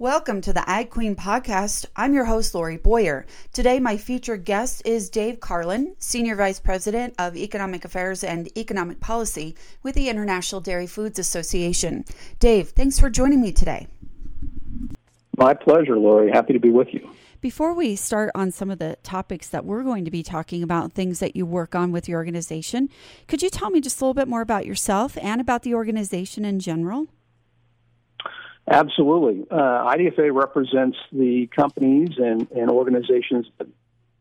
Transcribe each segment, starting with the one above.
Welcome to the Ag Queen podcast. I'm your host, Lorrie Boyer. Today, my featured guest is Dave Carlin, Senior Vice President of Economic Affairs and Economic Policy with the International Dairy Foods Association. Dave, thanks for joining me today. My pleasure, Lorrie. Happy to be with you. Before we start on some of the topics that we're going to be talking about, things that you work on with your organization, could you tell me just a little bit more about yourself and about the organization in general? Absolutely. Uh, IDFA represents the companies and, and organizations that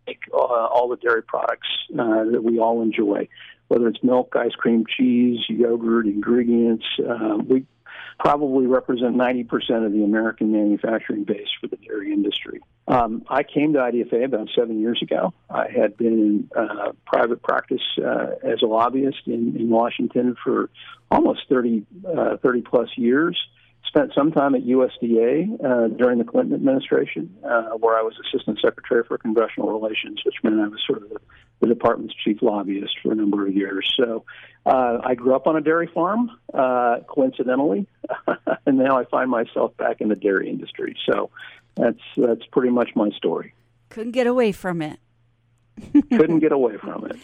make uh, all the dairy products uh, that we all enjoy, whether it's milk, ice cream, cheese, yogurt, ingredients. Uh, we probably represent 90% of the American manufacturing base for the dairy industry. Um, I came to IDFA about seven years ago. I had been in uh, private practice uh, as a lobbyist in, in Washington for almost 30, 30 plus years spent some time at USDA uh, during the Clinton administration, uh, where I was Assistant Secretary for Congressional Relations, which meant I was sort of the, the department's chief lobbyist for a number of years. So uh, I grew up on a dairy farm, uh, coincidentally, and now I find myself back in the dairy industry. So that's that's pretty much my story. Couldn't get away from it. Couldn't get away from it.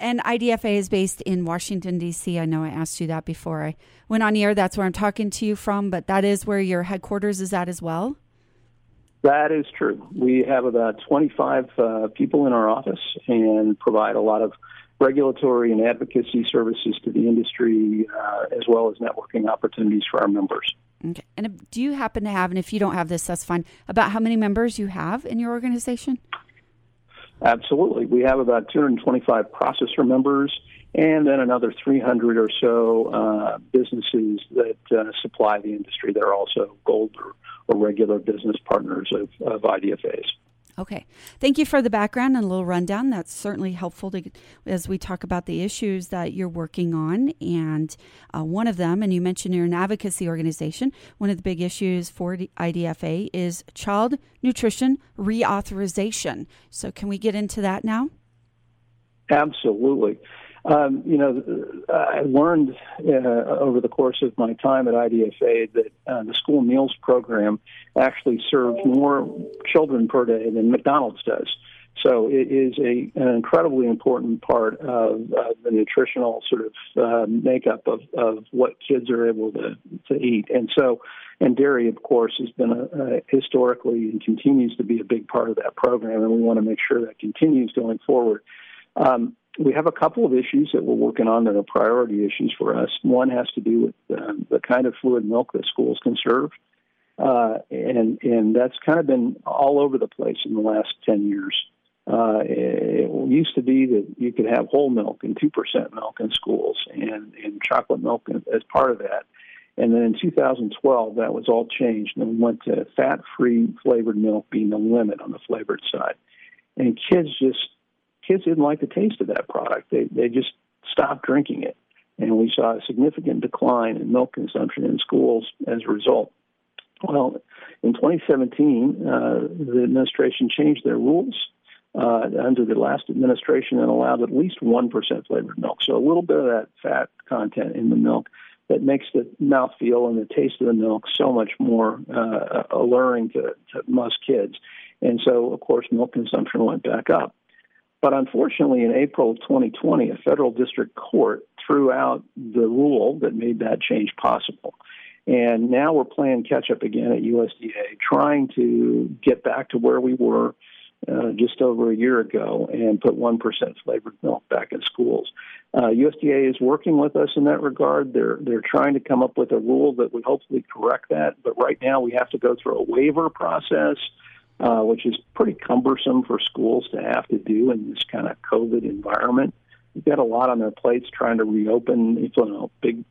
And IDFA is based in Washington, D.C. I know I asked you that before I went on air. That's where I'm talking to you from, but that is where your headquarters is at as well? That is true. We have about 25 uh, people in our office and provide a lot of regulatory and advocacy services to the industry, uh, as well as networking opportunities for our members. Okay. And do you happen to have, and if you don't have this, that's fine, about how many members you have in your organization? Absolutely. We have about 225 processor members and then another 300 or so uh, businesses that uh, supply the industry. They're also gold or, or regular business partners of, of IDFAs. Okay. Thank you for the background and a little rundown. That's certainly helpful to, as we talk about the issues that you're working on. And uh, one of them, and you mentioned you're an advocacy organization, one of the big issues for IDFA is child nutrition reauthorization. So, can we get into that now? Absolutely. Um, you know, I learned uh, over the course of my time at IDFA that uh, the school meals program actually serves more children per day than McDonald's does. So it is a, an incredibly important part of the nutritional sort of uh, makeup of, of what kids are able to, to eat. And so, and dairy, of course, has been a, a historically and continues to be a big part of that program, and we want to make sure that continues going forward. Um, we have a couple of issues that we're working on that are priority issues for us. One has to do with uh, the kind of fluid milk that schools can serve, uh, and and that's kind of been all over the place in the last ten years. Uh, it used to be that you could have whole milk and two percent milk in schools, and and chocolate milk as part of that. And then in 2012, that was all changed, and we went to fat-free flavored milk being the limit on the flavored side. And kids just kids didn't like the taste of that product. They they just stopped drinking it, and we saw a significant decline in milk consumption in schools as a result. Well, in 2017, uh, the administration changed their rules uh, under the last administration and allowed at least 1% flavored milk. So a little bit of that fat content in the milk that makes the mouthfeel and the taste of the milk so much more uh, alluring to, to most kids. And so, of course, milk consumption went back up. But unfortunately, in April of 2020, a federal district court threw out the rule that made that change possible. And now we're playing catch up again at USDA, trying to get back to where we were uh, just over a year ago and put 1% flavored milk back in schools. Uh, USDA is working with us in that regard. They're, they're trying to come up with a rule that would hopefully correct that. But right now, we have to go through a waiver process uh, which is pretty cumbersome for schools to have to do in this kind of COVID environment. They've got a lot on their plates trying to reopen, you know, big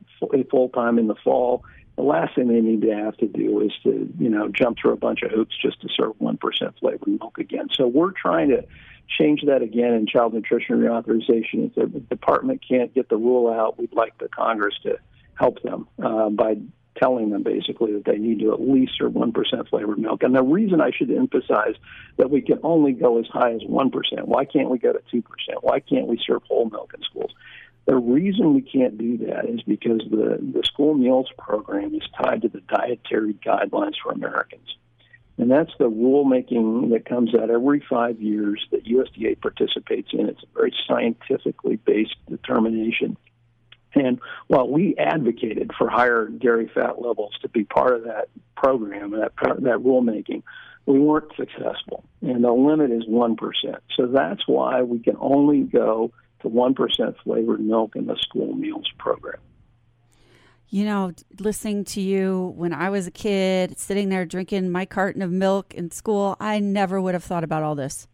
full time in the fall. The last thing they need to have to do is to, you know, jump through a bunch of hoops just to serve one percent flavored milk again. So we're trying to change that again in child nutrition reauthorization. If the department can't get the rule out, we'd like the Congress to help them uh, by telling them basically that they need to at least serve 1% flavored milk. And the reason I should emphasize that we can only go as high as 1%, why can't we go to 2%? Why can't we serve whole milk in schools? The reason we can't do that is because the, the school meals program is tied to the dietary guidelines for Americans. And that's the rulemaking that comes out every five years that USDA participates in. It's a very scientifically based determination. And while we advocated for higher dairy fat levels to be part of that program, that that rulemaking, we weren't successful. And the limit is one percent. So that's why we can only go to one percent flavored milk in the school meals program you know, listening to you when I was a kid, sitting there drinking my carton of milk in school, I never would have thought about all this.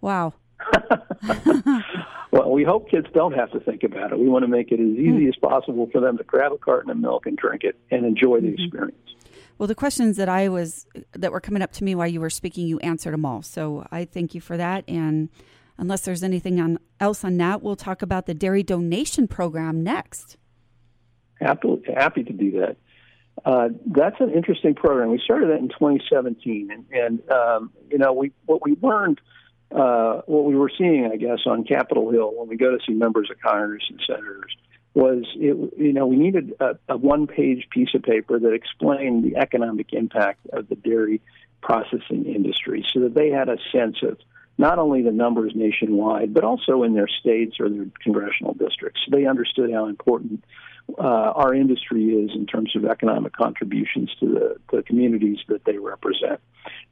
Wow. well, we hope kids don't have to think about it. We want to make it as easy mm. as possible for them to grab a carton of milk and drink it and enjoy the mm-hmm. experience. Well, the questions that I was that were coming up to me while you were speaking, you answered them all. So I thank you for that. And unless there's anything on, else on that, we'll talk about the dairy donation program next. Happy, happy to do that. Uh, that's an interesting program. We started that in 2017, and, and um, you know, we what we learned, uh, what we were seeing, I guess, on Capitol Hill when we go to see members of Congress and senators was, it, you know, we needed a, a one-page piece of paper that explained the economic impact of the dairy processing industry, so that they had a sense of not only the numbers nationwide, but also in their states or their congressional districts. So they understood how important uh, our industry is in terms of economic contributions to the, the communities that they represent.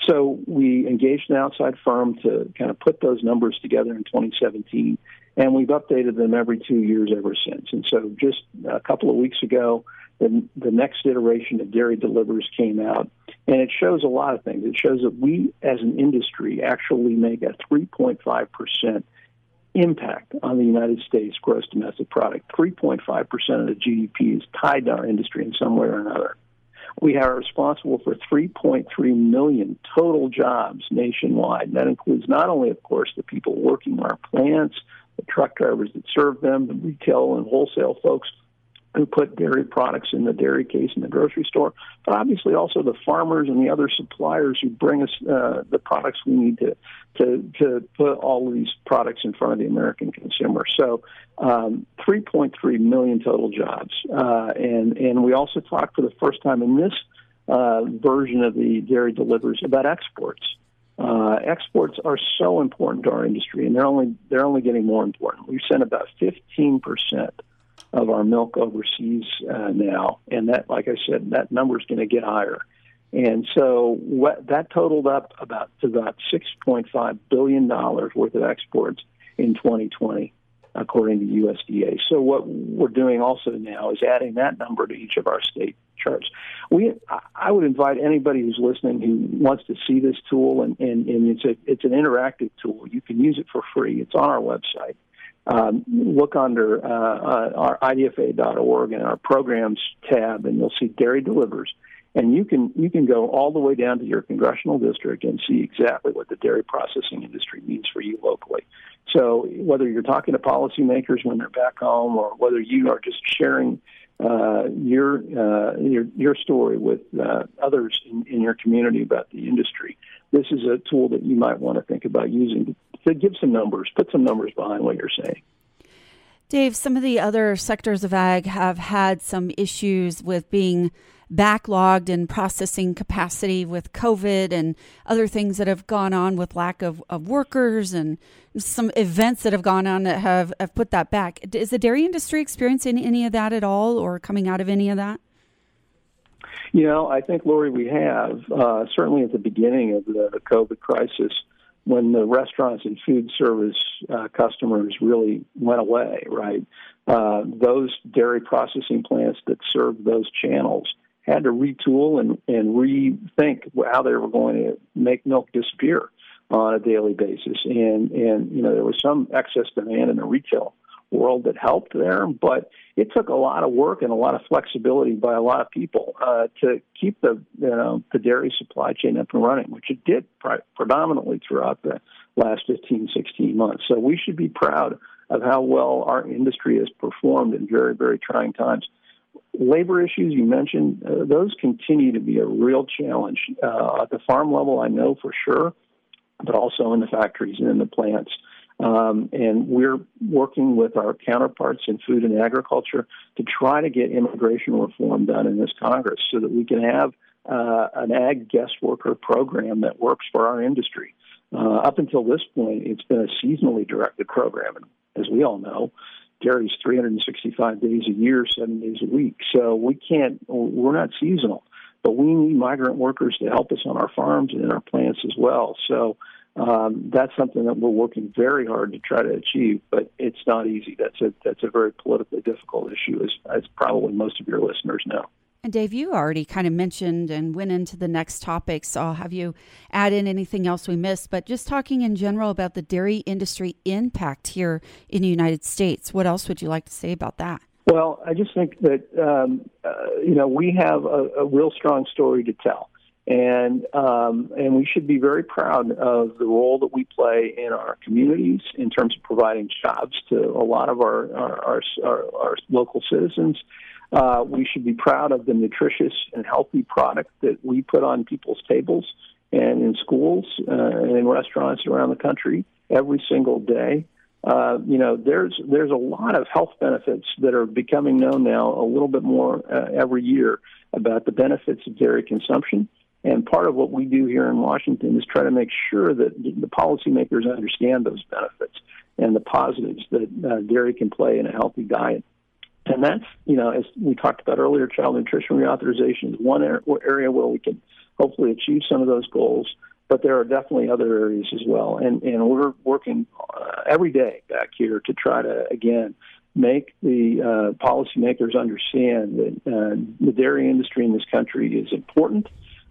So we engaged an outside firm to kind of put those numbers together in 2017, and we've updated them every two years ever since. And so just a couple of weeks ago, the, the next iteration of Dairy Delivers came out, and it shows a lot of things. It shows that we, as an industry, actually make a 3.5 percent impact on the United States gross domestic product. 3.5% of the GDP is tied to our industry in some way or another. We are responsible for 3.3 million total jobs nationwide. And that includes not only, of course, the people working in our plants, the truck drivers that serve them, the retail and wholesale folks who put dairy products in the dairy case in the grocery store, but obviously also the farmers and the other suppliers who bring us uh, the products we need to, to to put all of these products in front of the American consumer. So, um, 3.3 million total jobs, uh, and and we also talked for the first time in this uh, version of the Dairy Delivers about exports. Uh, exports are so important to our industry, and they're only they're only getting more important. We sent about 15 percent of our milk overseas uh, now, and that, like I said, that number is going to get higher. And so what, that totaled up about to about 6.5 billion dollars worth of exports in 2020, according to USDA. So what we're doing also now is adding that number to each of our state charts. We, I would invite anybody who's listening who wants to see this tool, and, and, and it's a it's an interactive tool. You can use it for free. It's on our website um, look under uh, uh, our idfa.org and our programs tab, and you'll see Dairy Delivers. And you can you can go all the way down to your congressional district and see exactly what the dairy processing industry means for you locally. So whether you're talking to policymakers when they're back home, or whether you are just sharing uh, your uh, your your story with uh, others in, in your community about the industry, this is a tool that you might want to think about using to give some numbers, put some numbers behind what you're saying. Dave, some of the other sectors of ag have had some issues with being backlogged in processing capacity with COVID and other things that have gone on with lack of, of workers and some events that have gone on that have, have put that back. Is the dairy industry experiencing any of that at all or coming out of any of that? You know, I think, Lorrie, we have. Uh, certainly at the beginning of the COVID crisis, when the restaurants and food service uh, customers really went away, right? Uh, those dairy processing plants that served those channels had to retool and, and rethink how they were going to make milk disappear on a daily basis. And, and you know, there was some excess demand in the retail world that helped there, but it took a lot of work and a lot of flexibility by a lot of people uh, to keep the you know the dairy supply chain up and running, which it did pre- predominantly throughout the last 15, 16 months. So we should be proud of how well our industry has performed in very, very trying times. Labor issues you mentioned, uh, those continue to be a real challenge uh, at the farm level. I know for sure, but also in the factories and in the plants. Um, and we're working with our counterparts in food and agriculture to try to get immigration reform done in this Congress so that we can have uh, an ag guest worker program that works for our industry. Uh, up until this point, it's been a seasonally directed program. And as we all know, dairy's 365 days a year, seven days a week. So we can't, we're not seasonal, but we need migrant workers to help us on our farms and in our plants as well. So um, that's something that we're working very hard to try to achieve, but it's not easy. That's a that's a very politically difficult issue, as, as probably most of your listeners know. And Dave, you already kind of mentioned and went into the next topic, so I'll have you add in anything else we missed. But just talking in general about the dairy industry impact here in the United States, what else would you like to say about that? Well, I just think that um, uh, you know we have a, a real strong story to tell and um, and we should be very proud of the role that we play in our communities in terms of providing jobs to a lot of our our, our, our local citizens. Uh, we should be proud of the nutritious and healthy product that we put on people's tables and in schools uh, and in restaurants around the country every single day. Uh, you know, there's there's a lot of health benefits that are becoming known now a little bit more uh, every year about the benefits of dairy consumption. And part of what we do here in Washington is try to make sure that the policymakers understand those benefits and the positives that uh, dairy can play in a healthy diet. And that's, you know, as we talked about earlier, child nutrition reauthorization is one area where we can hopefully achieve some of those goals. But there are definitely other areas as well. And, and we're working uh, every day back here to try to, again, make the uh, policymakers understand that uh, the dairy industry in this country is important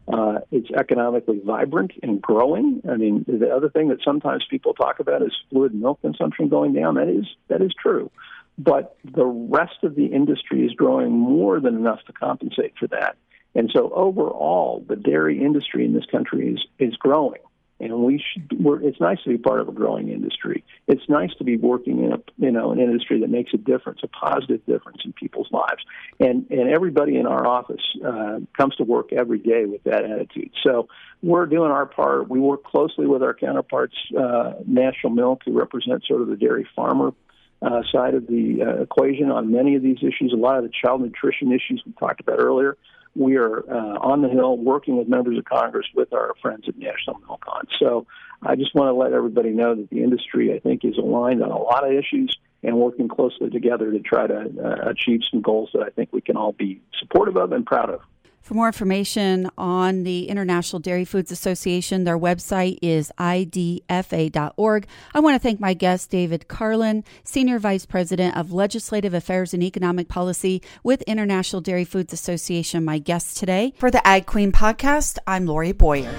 uh, it's economically vibrant and growing. I mean, the other thing that sometimes people talk about is fluid milk consumption going down. That is that is true, but the rest of the industry is growing more than enough to compensate for that. And so overall, the dairy industry in this country is is growing and we should. We're, it's nice to be part of a growing industry. It's nice to be working in a you know an industry that makes a difference, a positive difference in people's lives. And and everybody in our office uh, comes to work every day with that attitude. So we're doing our part. We work closely with our counterparts, uh, National Milk, who represent sort of the dairy farmer uh, side of the uh, equation on many of these issues. A lot of the child nutrition issues we talked about earlier we are uh, on the Hill working with members of Congress with our friends at National Milk On. So I just want to let everybody know that the industry, I think, is aligned on a lot of issues and working closely together to try to uh, achieve some goals that I think we can all be supportive of and proud of. For more information on the International Dairy Foods Association, their website is idfa.org. I want to thank my guest, David Carlin, Senior Vice President of Legislative Affairs and Economic Policy with International Dairy Foods Association, my guest today. For the Ag Queen podcast, I'm Lorrie Boyer.